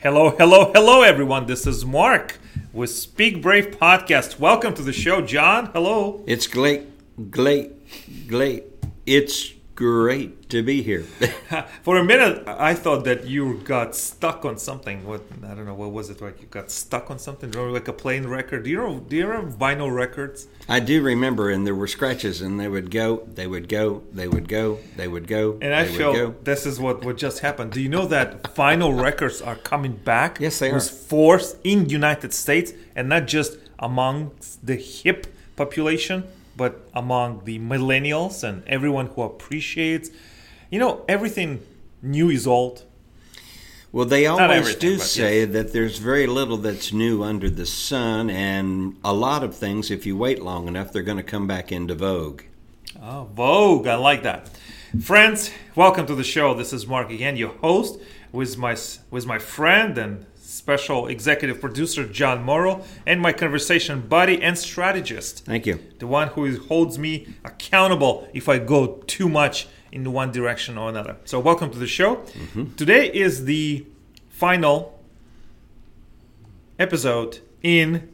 Hello, hello, hello, everyone. This is Mark with Speak Brave Podcast. Welcome to the show, John. Hello. It's great, great, great. It's great to be here. For a minute, I thought that you got stuck on something. What I don't know. What was it? Like you got stuck on something? Like a plain record? Do you know? Do you have vinyl records? I do remember, and there were scratches, and they would go, they would go, they would go, they would go. And I feel go. this is what what just happened. Do you know that vinyl records are coming back? Yes, they are. With force in United States, and not just amongst the hip population, but among the millennials and everyone who appreciates. You know, everything new is old. Well, they always do say yes. that there's very little that's new under the sun, and a lot of things, if you wait long enough, they're going to come back into vogue. Oh, Vogue. I like that. Friends, welcome to the show. This is Mark again, your host, with my with my friend and special executive producer John Morrow, and my conversation buddy and strategist, Thank you. the one who holds me accountable if I go too much in one direction or another. So, welcome to the show. Mm-hmm. Today is the final episode in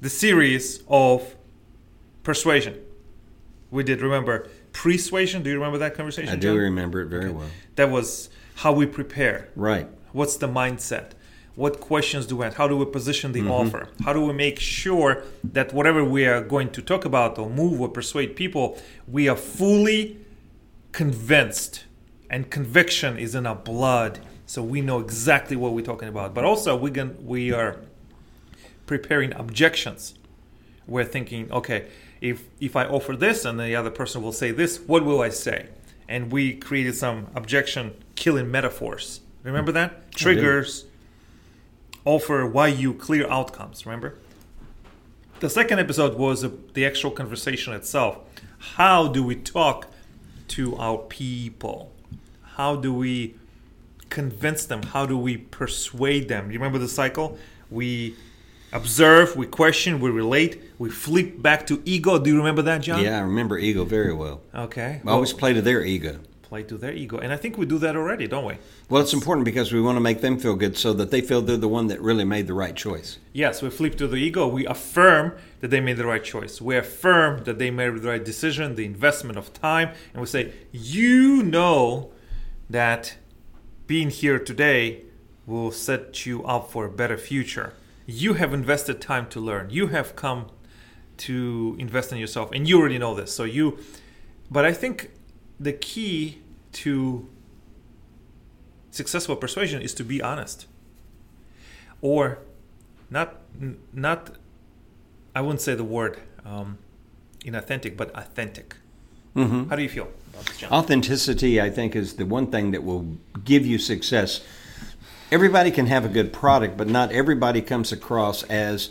the series of persuasion. We did remember persuasion. Do you remember that conversation? I do John? remember it very well. That was how we prepare. Right. What's the mindset? What questions do we have? How do we position Mm-hmm. the offer? How do we make sure that whatever we are going to talk about or move or persuade people, we are fully convinced and conviction is in our blood so we know exactly what we're talking about but also we can we are preparing objections we're thinking okay if if i offer this and the other person will say this what will i say and we created some objection killing metaphors. Remember that? Triggers offer why you clear outcomes remember? The second episode was uh, the actual conversation itself. How do we talk to our people? How do we convince them? How do we persuade them? You remember the cycle? We observe we question we relate we flip back to ego. Do you remember that john? Yeah, I remember ego very well. okay. I always play to their ego. Play to their ego and i think we do that already don't we Well, it's important because we want to make them feel good so that they feel they're the one that really made the right choice. Yes, we flip to the ego. We affirm that they made the right choice. We affirm that they made the right decision, the investment of time, and we say, You know that being here today will set you up for a better future. You have invested time to learn. You have come to invest in yourself, and you already know this. So you, but I think the key to successful persuasion is to be honest or not not i wouldn't say the word um, inauthentic but authentic Mm-hmm. how do you feel about this Authenticity, I think, is the one thing that will give you success. Everybody can have a good product, but not everybody comes across as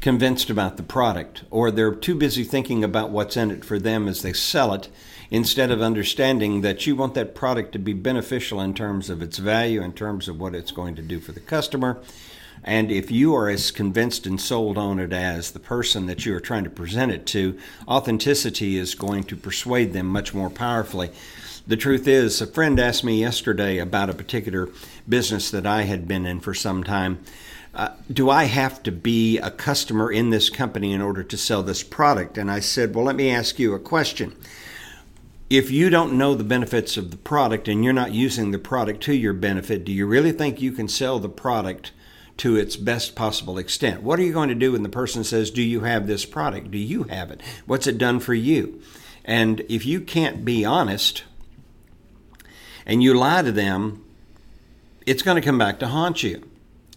convinced about the product, or they're too busy thinking about what's in it for them as they sell it, instead of understanding that you want that product to be beneficial in terms of its value, in terms of what it's going to do for the customer. And if you are as convinced and sold on it as the person that you are trying to present it to, authenticity is going to persuade them much more powerfully. The truth is, a friend asked me yesterday about a particular business that I had been in for some time. Uh, do I have to be a customer in this company in order to sell this product? And I said, Well, let me ask you a question if you don't know the benefits of the product and you're not using the product to your benefit, do you really think you can sell the product to its best possible extent? What are you going to do when the person says, Do you have this product? Do you have it? What's it done for you? And if you can't be honest and you lie to them, it's going to come back to haunt you.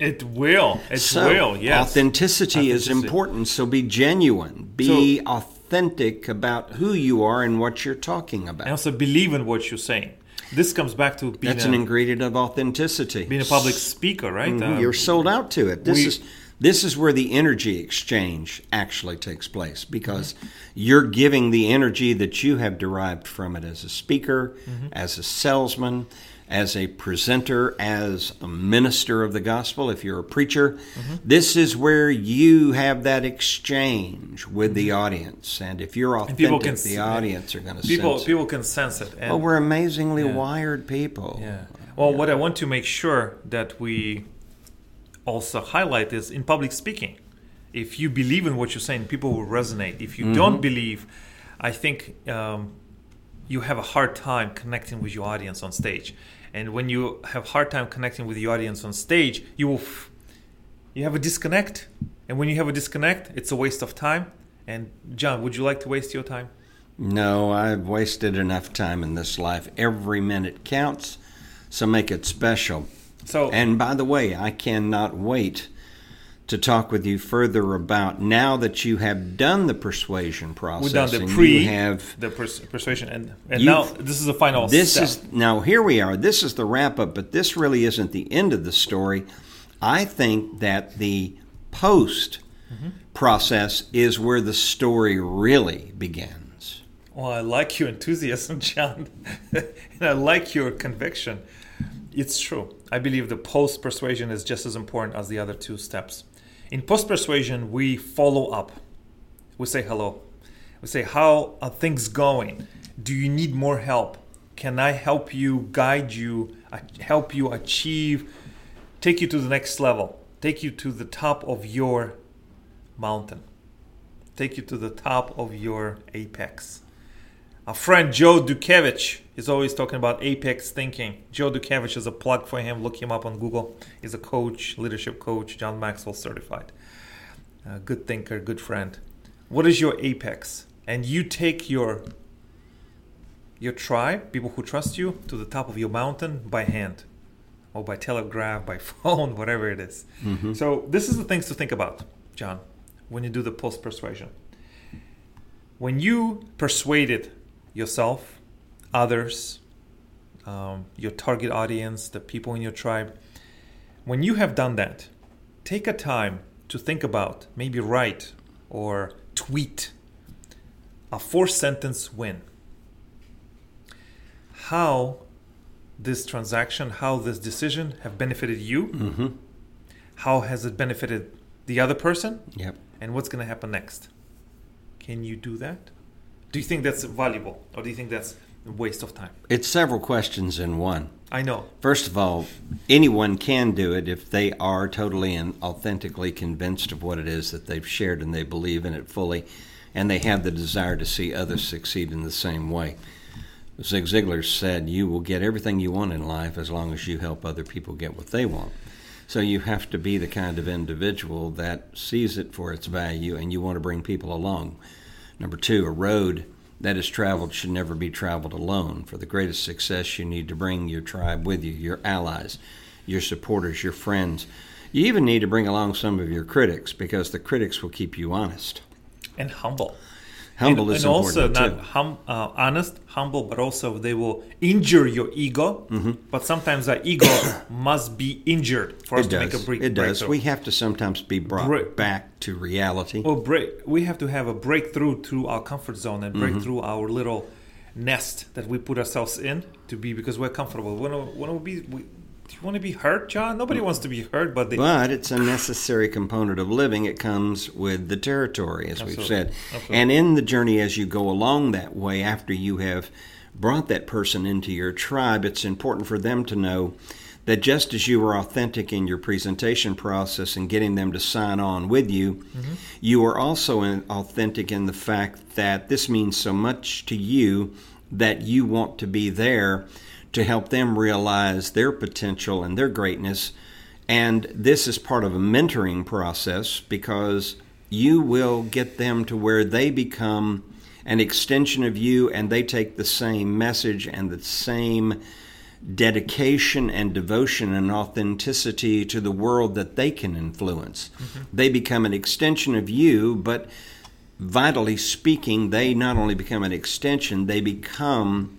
It will it So, will yes authenticity, is important. So be genuine. Be authentic about who you are and what you're talking about. and also believe in what you're saying this comes back to being That's a, an ingredient of authenticity. being a public speaker right Mhm, Uh, You're sold out to it. This we- is this is where the energy exchange actually takes place because you're giving the energy that you have derived from it as a speaker, Mm-hmm. as a salesman, as a presenter, as a minister of the gospel, if you're a preacher. Mm-hmm. This is where you have that exchange with the audience. And if you're Mm-hmm. people authentic, can the s- audience are going to people sense it. people can sense it and Oh, we're amazingly Yeah. wired people. Yeah. Well, what I want to make sure that we also highlight is in public speaking. If you believe in what you're saying, people will resonate. If you don't believe, I think um, you have a hard time connecting with your audience on stage. And when you have hard time connecting with your audience on stage, you will f- you have a disconnect. And when you have a disconnect, it's a waste of time. And John, would you like to waste your time? No, I've wasted enough time in this life. Every minute counts, so make it special. So And by the way, I cannot wait to talk with you further about now that you have done the persuasion process. we've done the pre, you have the pers- persuasion, and and now this is the final this step. is now here we are. This is the wrap up, but this really isn't the end of the story. I think that the post Mm-hmm. process is where the story really begins. Well, I like your enthusiasm, John, and I like your conviction. It's true. I believe the post persuasion is just as important as the other two steps. In post persuasion, we follow up. We say hello. We say, How are things going? Do you need more help? Can I help you, guide you, help you achieve, take you to the next level, take you to the top of your mountain, take you to the top of your apex? Our friend Joe Dukevich is always talking about apex thinking. Joe Dukavich is a plug for him. Look him up on Google. He's a coach, leadership coach, John Maxwell certified. A good thinker, good friend. What is your apex? And you take your your tribe, people who trust you, to the top of your mountain by hand, or by telegraph, by phone, whatever it is. Mm-hmm. So this is the things to think about, John, when you do the post persuasion when you persuaded yourself, others, um, your target audience, the people in your tribe, when you have done that, take a time to think about, maybe write or tweet a four sentence win. How this transaction, how this decision have benefited you, Mm-hmm. how has it benefited the other person, Yep. and what's going to happen next. Can you do that? Do you think that's valuable, or do you think that's waste of time? It's several questions in one. I know. First of all, anyone can do it if they are totally and authentically convinced of what it is that they've shared and they believe in it fully, and they have the desire to see others succeed in the same way. Zig Ziglar said, You will get everything you want in life as long as you help other people get what they want. So you have to be the kind of individual that sees it for its value and you want to bring people along. Number two, a road that is traveled should never be traveled alone. For the greatest success, you need to bring your tribe with you, your allies, your supporters, your friends. You even need to bring along some of your critics because the critics will keep you honest. And humble. Humble and, is and also not too. hum, uh, honest, humble, but also they will injure your ego. Mm-hmm. But sometimes that ego must be injured for us It to does. make a break. it does. breakthrough. We have to sometimes be brought Break- back to reality. Well, break. We have to have a breakthrough through our comfort zone and break Mm-hmm. through our little nest that we put ourselves in to be because we're comfortable. When we to, want to be. We, do you want to be hurt, John? Nobody wants to be hurt, but they, But it's a necessary component of living. It comes with the territory, as we've said. Absolutely. And in the journey, as you go along that way, after you have brought that person into your tribe, it's important for them to know that just as you were authentic in your presentation process and getting them to sign on with you, Mm-hmm. you are also in, authentic in the fact that this means so much to you that you want to be there to help them realize their potential and their greatness. And this is part of a mentoring process because you will get them to where they become an extension of you and they take the same message and the same dedication and devotion and authenticity to the world that they can influence. Mm-hmm. They become an extension of you, but vitally speaking, they not only become an extension, they become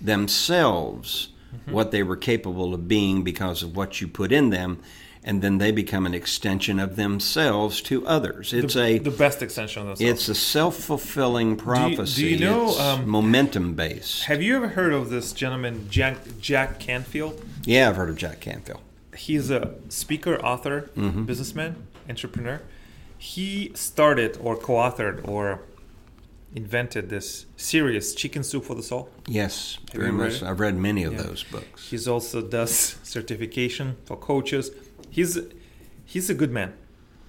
themselves what they were capable of being because of what you put in them. And then they become an extension of themselves to others. It's the, a the best extension of themselves. it's a self fulfilling prophecy. do you know, um, momentum based. Have you ever heard of this gentleman, Jack, Jack Canfield? Yeah, I've heard of Jack Canfield. He's a speaker, author, Mm-hmm. businessman, entrepreneur. He started or co-authored or invented this series, Chicken Soup for the Soul. Yes, Have very read much. I've read many of Yeah. those books. He's also does certification for coaches. He's he's a good man.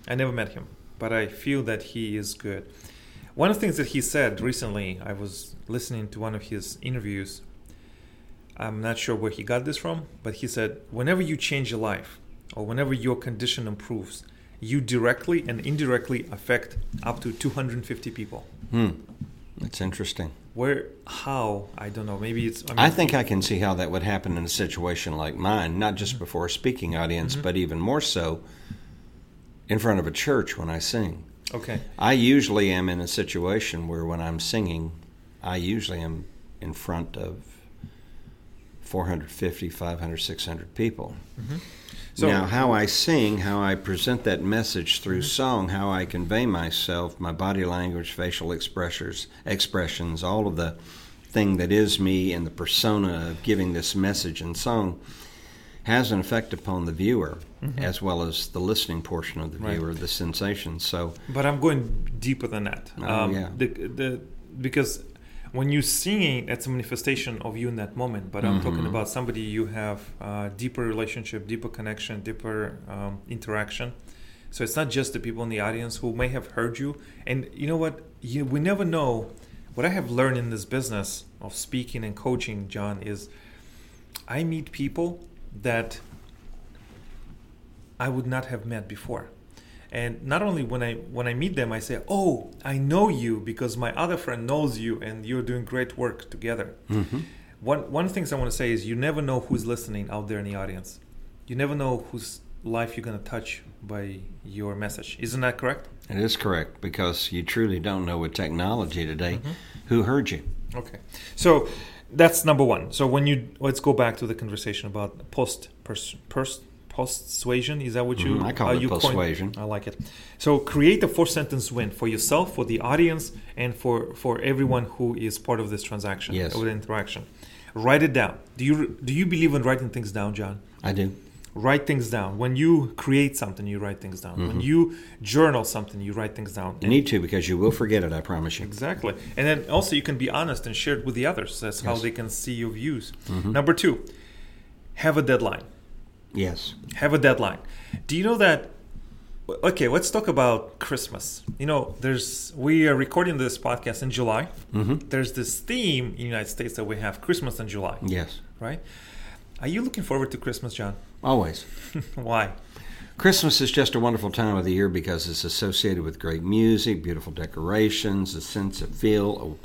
I never met him, but I feel that he is good. One of the things that he said recently, I was listening to one of his interviews. I'm not sure where he got this from, but he said, whenever you change your life or whenever your condition improves, you directly and indirectly affect up to 250 people. Hmm. That's interesting. Where, how, I don't know. Maybe it's. I, mean, I think I can see how that would happen in a situation like mine, not just mm-hmm. before a speaking audience, mm-hmm. but even more so in front of a church when I sing. Okay. I usually am in a situation where when I'm singing, I usually am in front of 450, 500, 600 people. Mm-hmm. So, now, how I sing, how I present that message through mm-hmm. song, how I convey myself, my body language, facial expressions, expressions, all of the thing that is me and the persona of giving this message in song has an effect upon the viewer mm-hmm. as well as the listening portion of the viewer, right. the sensation. So, but I'm going deeper than that. Oh, um, yeah. The, the, because when you're singing, it's a manifestation of you in that moment. But I'm mm-hmm. talking about somebody you have uh, deeper relationship, deeper connection, deeper um, interaction. So it's not just the people in the audience who may have heard you. And you know what? You, we never know. What I have learned in this business of speaking and coaching, John, is I meet people that I would not have met before. And not only when I when I meet them, I say, "Oh, I know you because my other friend knows you, and you're doing great work together." Mm-hmm. One one of the things I want to say is, you never know who's listening out there in the audience. You never know whose life you're going to touch by your message. Isn't that correct? It is correct because you truly don't know with technology today mm-hmm. who heard you. Okay, so that's number one. So when you let's go back to the conversation about post pers, pers, persuasion. Is that what you? Mm, I call uh, it persuasion. I like it. So create a four sentence win for yourself, for the audience, and for for everyone who is part of this transaction yes. or the interaction. Write it down. Do you do you believe in writing things down, John? I do write things down. When you create something, you write things down. Mm-hmm. When you journal something, you write things down. You and need to because you will forget it, I promise you. Exactly. And then also you can be honest and share it with the others. That's yes. how they can see your views. Mm-hmm. Number two, have a deadline. Yes. Have a deadline. Do you know that okay let's talk about christmas you know there's we are recording this podcast in july mm-hmm. there's this theme in the united states that we have christmas in july yes right are you looking forward to christmas john Always. Why? Christmas is just a wonderful time of the year because it's associated with great music, beautiful decorations, a sense of feel,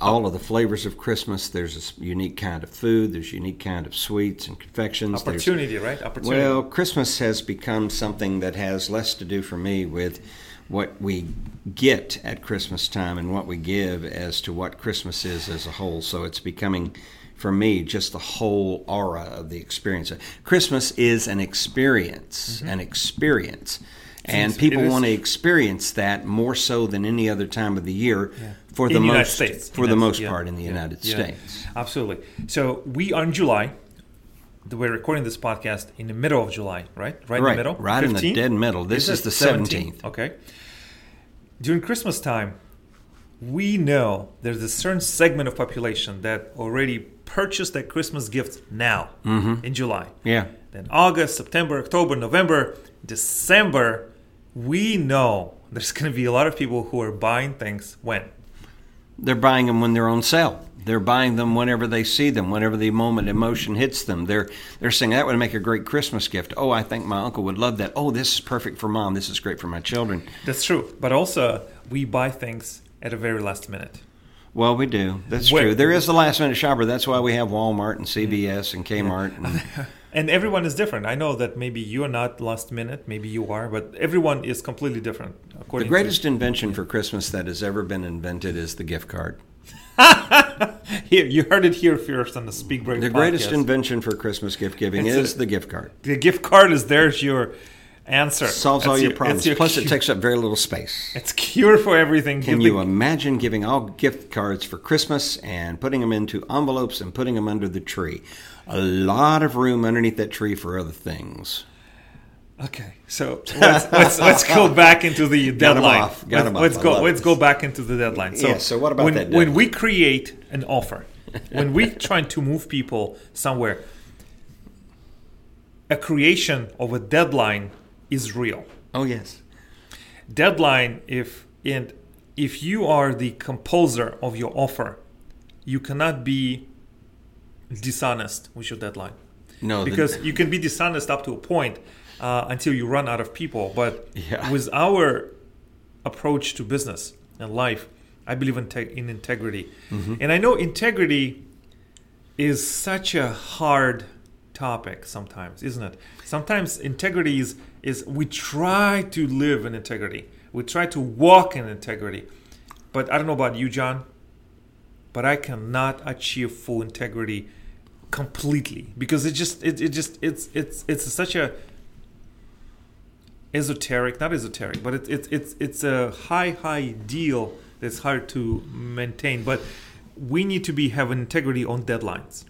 all of the flavors of Christmas. There's a unique kind of food. There's unique kind of sweets and confections. Opportunity, there's, right? Opportunity. Well, Christmas has become something that has less to do for me with what we get at Christmas time and what we give as to what Christmas is as a whole. So it's becoming for me just the whole aura of the experience. Christmas is an experience, mm-hmm. an experience. And people want to experience that more so than any other time of the year yeah. for in the, most for in the most yeah. part in the yeah. United States. Absolutely. So we are in July. We're recording this podcast in the middle of July, right? Right, right in the middle. Right 15th? in the dead middle. This is, is the seventeenth. Okay. During Christmas time, we know there's a certain segment of population that already purchased their Christmas gifts now mm-hmm. in July. Yeah. Then August, September, October, November, December, we know there's going to be a lot of people who are buying things when? They're buying them when they're on sale. They're buying them whenever they see them, whenever the moment emotion hits them. They're they're saying that would make a great Christmas gift. Oh, I think my uncle would love that. Oh, this is perfect for mom. This is great for my children. That's true. But also, we buy things at a very last minute. Well, we do. That's true. There is the last minute shopper. That's why we have Walmart and CVS and Kmart. And, and everyone is different. I know that maybe you are not last minute, maybe you are, but everyone is completely different. According the greatest to, invention for Christmas that has ever been invented is the gift card. here, you heard it here first on the Speak Brave. The podcast. greatest invention for Christmas gift giving it's is a, the gift card. The gift card is there's your answer. Solves all your, your problems. Your Plus, cure. it takes up very little space. It's cure for everything. Can you imagine giving all gift cards for Christmas and putting them into envelopes and putting them under the tree? A lot of room underneath that tree for other things. Okay, so let's, let's, let's go back into the deadline. Got Got let's, let's go. Let's this. go back into the deadline. So, yeah, so what about when, that? Deadline? When we create an offer, when we trying to move people somewhere, a creation of a deadline is real. Oh yes. Deadline if and if you are the composer of your offer, you cannot be dishonest with your deadline. No, the- because you can be dishonest up to a point uh, until you run out of people. But Yeah. with our approach to business and life, I believe in, te- in integrity. Mm-hmm. And I know integrity is such a hard topic sometimes, isn't it? Sometimes integrity is, is we try to live in integrity, we try to walk in integrity. But I don't know about you, John, but I cannot achieve full integrity completely because it just it, it just it's it's it's such a esoteric not esoteric but it, it, it's it's a high high deal that's hard to maintain but we need to be have integrity on deadlines.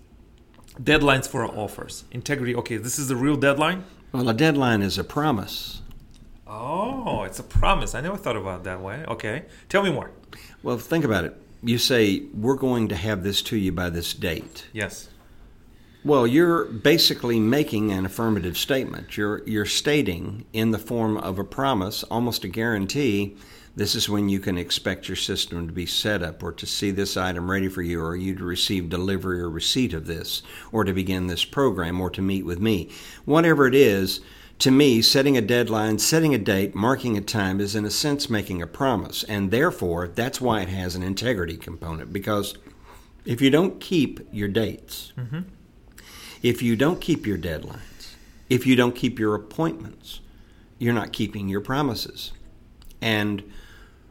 Deadlines for our offers. Integrity okay this is the real deadline? Well, a deadline is a promise. oh it's a promise. I never thought about it that way. Okay tell me more. Well, think about it. You say we're going to have this to you by this date. yes Well, you're basically making an affirmative statement. You're you're stating in the form of a promise, almost a guarantee, this is when you can expect your system to be set up or to see this item ready for you or you to receive delivery or receipt of this or to begin this program or to meet with me. Whatever it is, to me, setting a deadline, setting a date, marking a time is in a sense making a promise. And therefore, that's why it has an integrity component because if you don't keep your dates, mm-hmm. if you don't keep your deadlines, if you don't keep your appointments, you're not keeping your promises. And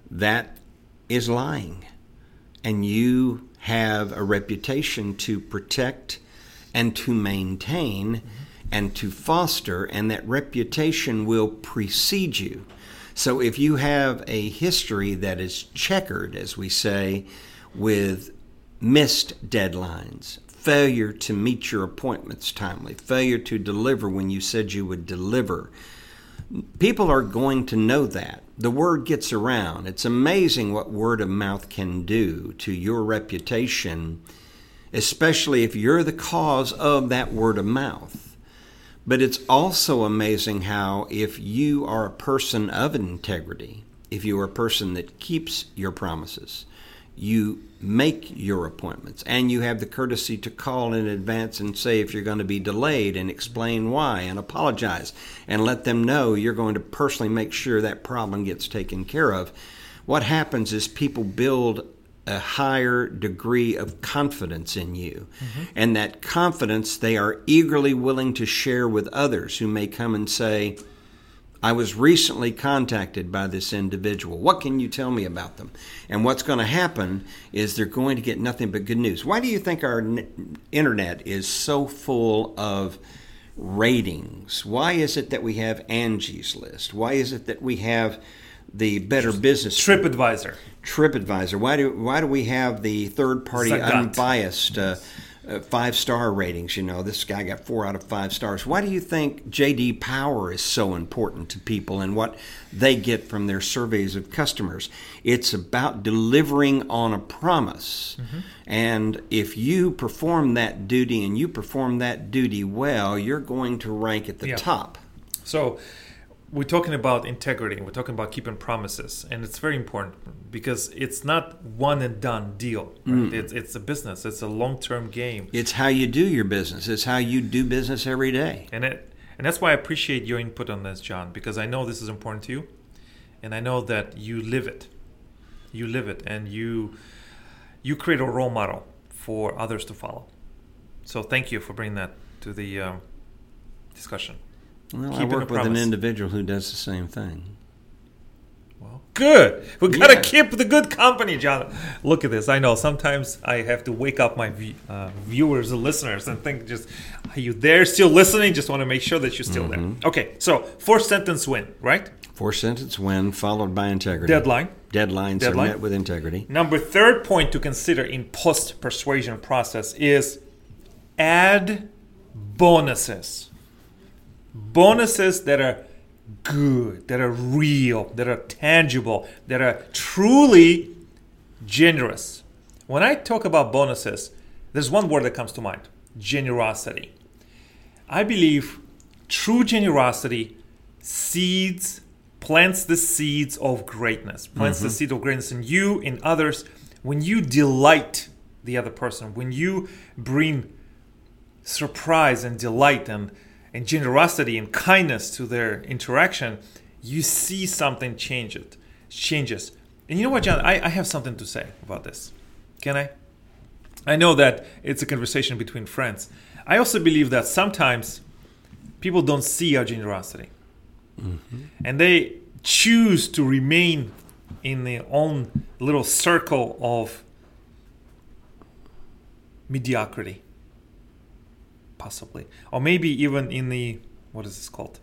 that is lying. And you have a reputation to protect and to maintain and to foster, and that reputation will precede you. So if you have a history that is checkered, as we say, with missed deadlines, failure to meet your appointments timely, failure to deliver when you said you would deliver, people are going to know that. The word gets around. It's amazing what word of mouth can do to your reputation, especially if you're the cause of that word of mouth. But it's also amazing how, if you are a person of integrity, if you are a person that keeps your promises, you make your appointments, and you have the courtesy to call in advance and say if you're going to be delayed and explain why and apologize and let them know you're going to personally make sure that problem gets taken care of. What happens is people build a higher degree of confidence in you. And that confidence they are eagerly willing to share with others who may come and say, I was recently contacted by this individual. What can you tell me about them? And what's going to happen is they're going to get nothing but good news. Why do you think our internet is so full of ratings? Why is it that we have Angie's List? Why is it that we have the Better Business TripAdvisor. TripAdvisor. Why do why do we have the third party Zagat. unbiased uh, uh, five star ratings? You know, this guy got four out of five stars. Why do you think JD Power is so important to people and what they get from their surveys of customers? It's about delivering on a promise. And if you perform that duty and you perform that duty well, you're going to rank at the Yeah. top. So we're talking about integrity. We're talking about keeping promises, and it's very important because it's not one and done deal. Right? It's it's a business. It's a long term game, It's how you do your business. It's how you do business every day. and it and that's why I appreciate your input on this, John, because I know this is important to you, and I know that you live it. You live it, and you you create a role model for others to follow. So thank you for bringing that to the um, discussion. Well, I work with an individual who does the same thing. Well, good. We gotta keep the good company, John. Look at this. I know sometimes I have to wake up my uh, viewers and listeners and think, just are you there, still listening? Just want to make sure that you're still Mm-hmm. there. Okay, so four sentence win, right? Four sentence win followed by integrity. Deadline. Deadlines Deadline. are met with integrity. Number third point to consider in post persuasion process is add bonuses. Bonuses that are good, that are real, that are tangible, that are truly generous. When I talk about bonuses, there's one word that comes to mind generosity. I believe true generosity seeds, plants the seeds of greatness, plants the mm-hmm. seed of greatness in you, in others. When you delight the other person, when you bring surprise and delight and, and generosity and kindness to their interaction, you see something change it, changes. And you know what, John? I, I have something to say about this. Can I? I know that it's a conversation between friends. I also believe that sometimes people don't see our generosity. Mm-hmm. And they choose to remain in their own little circle of mediocrity, possibly. Or maybe even in the, what is this called?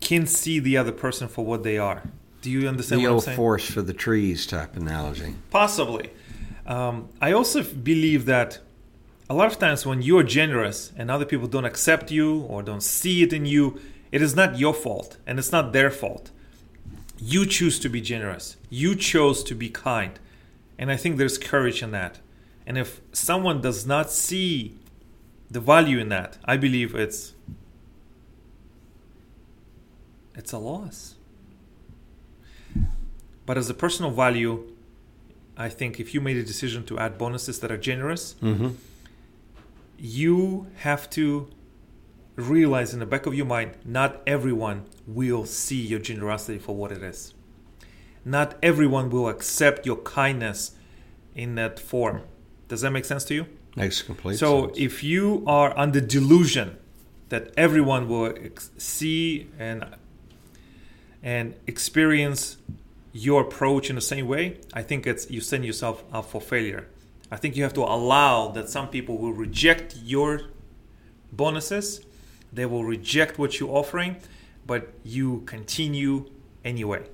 Can see the other person for what they are. Do you understand The what I'm old saying? forest for the trees type analogy. Possibly. Um, I also believe that a lot of times when you're generous and other people don't accept you or don't see it in you, it is not your fault and it's not their fault. You choose to be generous. You chose to be kind. And I think there's courage in that. And if someone does not see the value in that, I believe it's it's a loss. But as a personal value, I think if you made a decision to add bonuses that are generous, Mm-hmm. you have to realize in the back of your mind not everyone will see your generosity for what it is. Not everyone will accept your kindness in that form. Does that make sense to you? Makes complete so sense. if you are under delusion that everyone will ex- see and and experience your approach in the same way, I think it's you send yourself up for failure. I think you have to allow that some people will reject your bonuses, they will reject what you're offering, but you continue anyway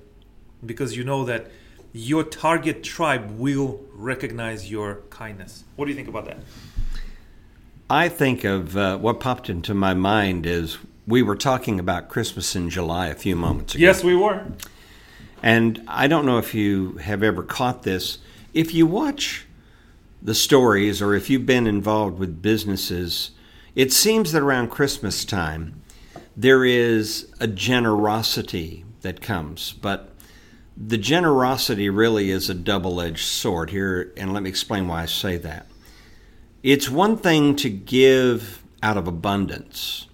because you know that your target tribe will recognize your kindness. What do you think about that? I think of uh, what popped into my mind is we were talking about Christmas in July a few moments ago. Yes, we were. And I don't know if you have ever caught this. If you watch the stories or if you've been involved with businesses, it seems that around Christmas time there is a generosity that comes. But the generosity really is a double edged sword here, and let me explain why I say that. It's one thing to give out of abundance,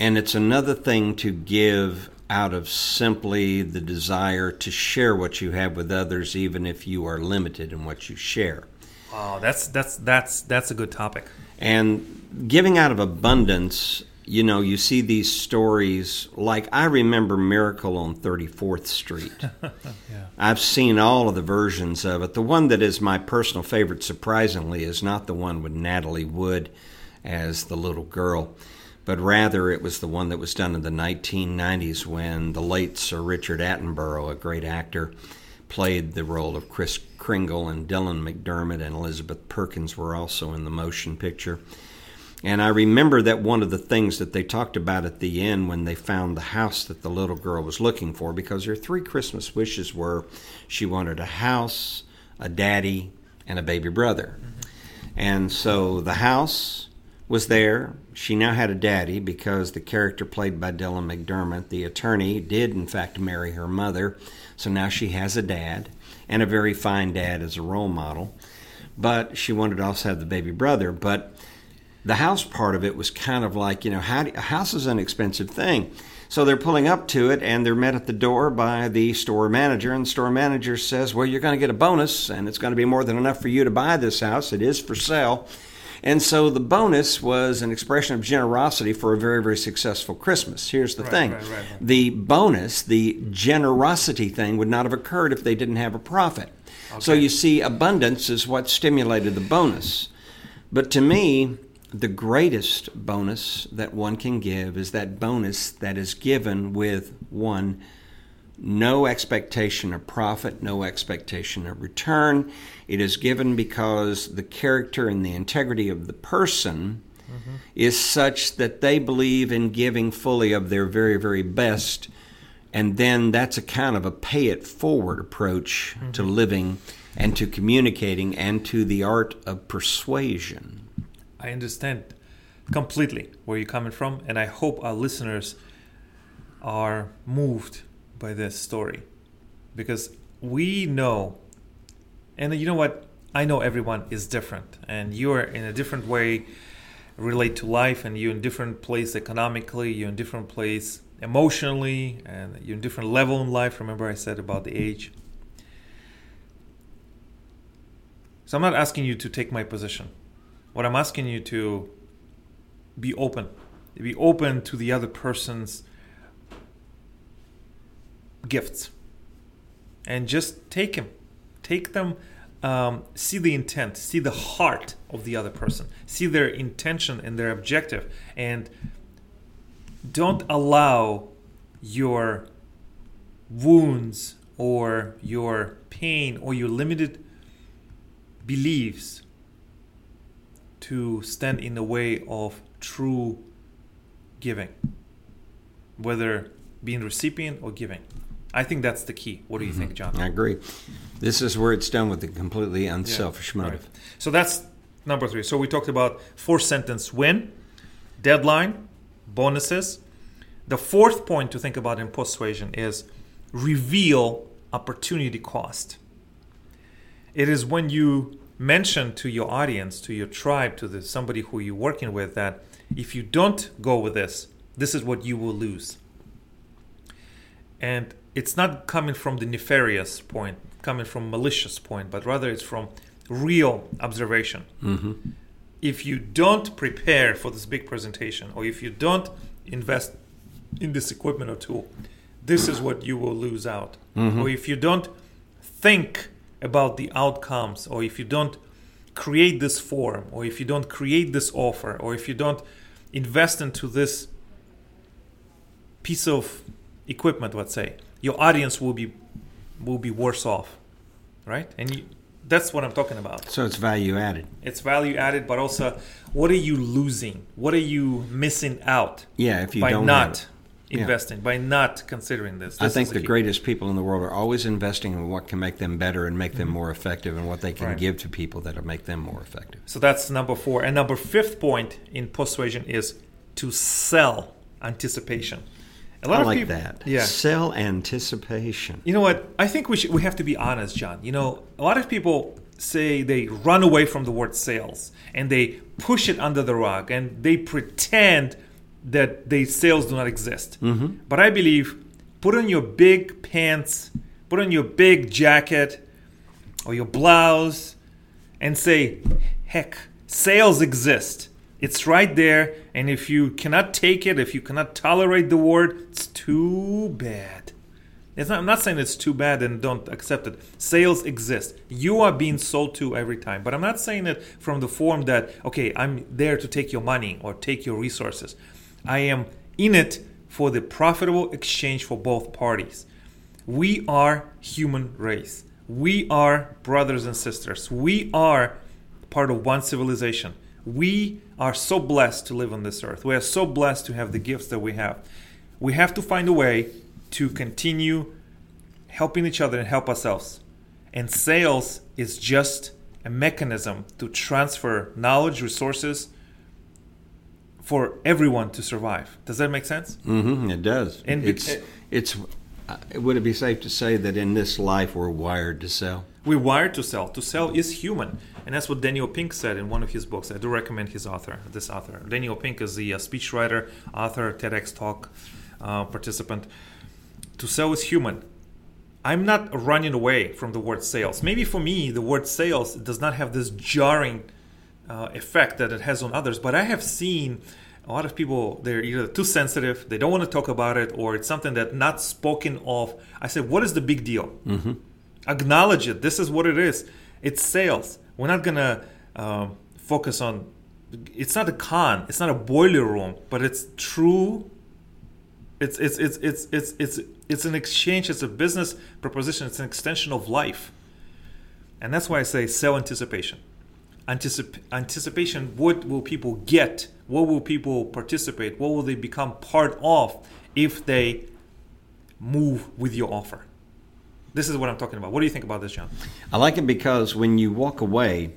and it's another thing to give out of simply the desire to share what you have with others, even if you are limited in what you share. Wow, that's that's that's that's a good topic. And giving out of abundance, you know, you see these stories like I remember Miracle on 34th Street. I've seen all of the versions of it. The one that is my personal favorite, surprisingly, is not the one with Natalie Wood as the little girl, but rather it was the one that was done in the 1990s when the late Sir Richard Attenborough, a great actor, played the role of Kris Kringle, and Dylan McDermott and Elizabeth Perkins were also in the motion picture. And I remember that one of the things that they talked about at the end when they found the house that the little girl was looking for, because her three Christmas wishes were she wanted a house, a daddy, and a baby brother. And so the house was there. She now had a daddy because the character played by Dylan McDermott, the attorney, did in fact marry her mother. So now she has a dad and a very fine dad as a role model. But she wanted to also have the baby brother. But the house part of it was kind of like, you know, how do, a house is an expensive thing. So they're pulling up to it and they're met at the door by the store manager. And the store manager says, Well, you're going to get a bonus and it's going to be more than enough for you to buy this house. It is for sale. And so the bonus was an expression of generosity for a very, very successful Christmas. Here's the Right, thing right, right, the bonus, the generosity thing, would not have occurred if they didn't have a profit. So you see, abundance is what stimulated the bonus. But to me, the greatest bonus that one can give is that bonus that is given with one no expectation of profit, no expectation of return. It is given because the character and the integrity of the person mm-hmm. is such that they believe in giving fully of their very, very best. And then that's a kind of a pay it forward approach to mm-hmm. living and to communicating and to the art of persuasion. I understand completely where you're coming from, and I hope our listeners are moved by this story because we know, and you know what? I know everyone is different, and you're in a different way relate to life, and you're in different place economically, you're in different place emotionally, and you're in different level in life. Remember, I said about the age. So I'm not asking you to take my position. What I'm asking you to be open, be open to the other person's gifts, and just take them, take them. Um, see the intent, see the heart of the other person, see their intention and their objective, and don't allow your wounds or your pain or your limited beliefs to stand in the way of true giving, whether being recipient or giving. I think that's the key. What do you mm-hmm. think, John? I agree. This is where it's done with a completely unselfish yeah, motive. Right. So that's number three. So we talked about four sentence win, deadline, bonuses. The fourth point to think about in persuasion is reveal opportunity cost. It is when you mention to your audience, to your tribe, to the somebody who you're working with that if you don't go with this, this is what you will lose. And it's not coming from the nefarious point, coming from malicious point, but rather it's from real observation. Mm-hmm. If you don't prepare for this big presentation, or if you don't invest in this equipment or tool, this is what you will lose out. Mm-hmm. Or if you don't think about the outcomes, or if you don't create this form, or if you don't create this offer, or if you don't invest into this piece of equipment, let's say, your audience will be will be worse off, right? And you, that's what I'm talking about. So it's value added. It's value added, but also, what are you losing? What are you missing out? Yeah, if you by don't not investing, yeah. by not considering this. this I think the greatest people in the world are always investing in what can make them better and make them mm-hmm. more effective, and what they can right. give to people that'll make them more effective. So that's number four, and number fifth point in persuasion is to sell anticipation. A lot I of like people, that. Yeah. Sell anticipation. You know what? I think we should we have to be honest, John. You know, a lot of people say they run away from the word sales and they push it under the rug and they pretend that the sales do not exist. Mm-hmm. But I believe put on your big pants, put on your big jacket or your blouse and say, heck, sales exist. It's right there. And if you cannot take it, if you cannot tolerate the word, it's too bad. It's not, I'm not saying it's too bad and don't accept it. Sales exist. You are being sold to every time. But I'm not saying it from the form that, okay, I'm there to take your money or take your resources. I am in it for the profitable exchange for both parties. We are human race. We are brothers and sisters. We are part of one civilization. We are so blessed to live on this earth. We are so blessed to have the gifts that we have. We have to find a way to continue helping each other and help ourselves. And sales is just a mechanism to transfer knowledge, resources for everyone to survive. Does that make sense? Mm-hmm, it does. And it's it, it's. Uh, would it be safe to say that in this life we're wired to sell? We're wired to sell. To sell is human. And that's what Daniel Pink said in one of his books. I do recommend his author, this author. Daniel Pink is the uh, speechwriter, author, TEDx talk uh, participant. To sell is human. I'm not running away from the word sales. Maybe for me, the word sales does not have this jarring uh, effect that it has on others, but I have seen a lot of people they're either too sensitive they don't want to talk about it or it's something that not spoken of i said what is the big deal mm-hmm. acknowledge it this is what it is it's sales we're not gonna um, focus on. It's not a con. It's not a boiler room, but it's true. It's it's it's it's it's it's it's an exchange. It's a business proposition. It's an extension of life, and that's why I say sell anticipation. Anticip- anticipation. What will people get? What will people participate? What will they become part of if they move with your offer? This is what I'm talking about. What do you think about this, John? I like it because when you walk away,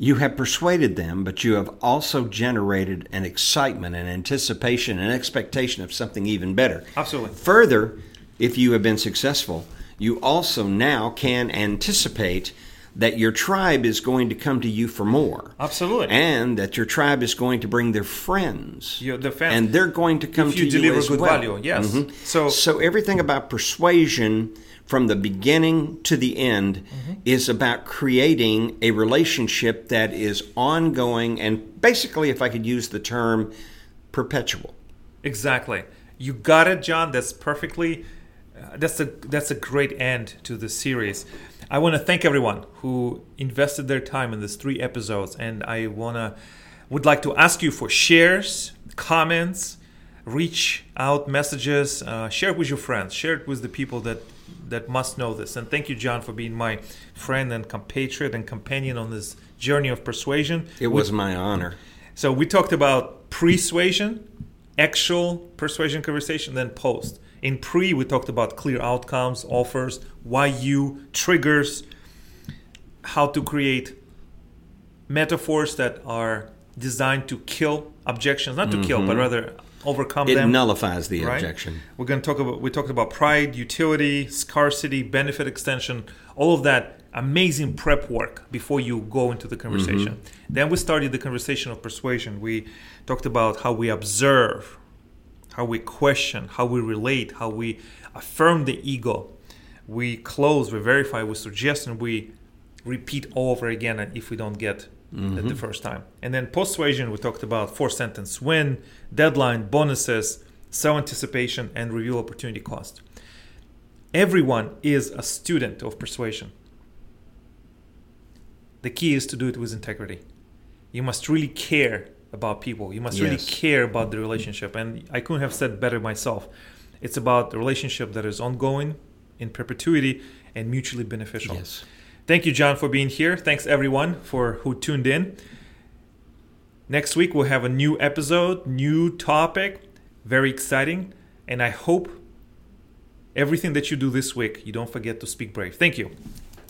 You have persuaded them, but you have also generated an excitement, an anticipation, an expectation of something even better. Absolutely. Further, if you have been successful, you also now can anticipate that your tribe is going to come to you for more. Absolutely. And that your tribe is going to bring their friends. Your- the fam- and they're going to come If to you deliver as good well. value, yes. Mhm. So- so everything about persuasion from the beginning to the end Mm-hmm. is about creating a relationship that is ongoing and basically if I could use the term perpetual. Exactly. You got it, John. That's perfectly. Uh, that's a that's a great end to the series. I want to thank everyone who invested their time in these three episodes, and I wanna would like to ask you for shares, comments, reach out messages, uh, share it with your friends, share it with the people that that must know this. And thank you, John, for being my friend and compatriot and companion on this journey of persuasion. It was my honor. So we talked about persuasion, actual persuasion conversation, then post. In pre, we talked about clear outcomes, offers, why you, triggers, how to create metaphors that are designed to kill objections, not to kill, but mm-hmm. rather overcome It them. nullifies the right? objection. We're going to talk about we talked about pride, utility, scarcity, benefit extension, all of that amazing prep work before you go into the conversation. Mm-hmm. Then we started the conversation of persuasion. We talked about how we observe, how we question, how we relate, how we affirm the ego. We close, we verify, we suggest, and we repeat all over again and if we don't get it the mm-hmm. first time. And then persuasion, we talked about four sentence win, deadline, bonuses, sell anticipation, and review opportunity cost. Everyone is a student of persuasion. The key is to do it with integrity. You must really care about people. You must really care about the relationship. And I couldn't have said better myself. It's about the relationship that is ongoing, in perpetuity, and mutually beneficial. Yes. Thank you, John, for being here. Thanks, everyone, for who tuned in. Next week, we'll have a new episode, new topic, very exciting. And I hope everything that you do this week, you don't forget to speak brave. Thank you.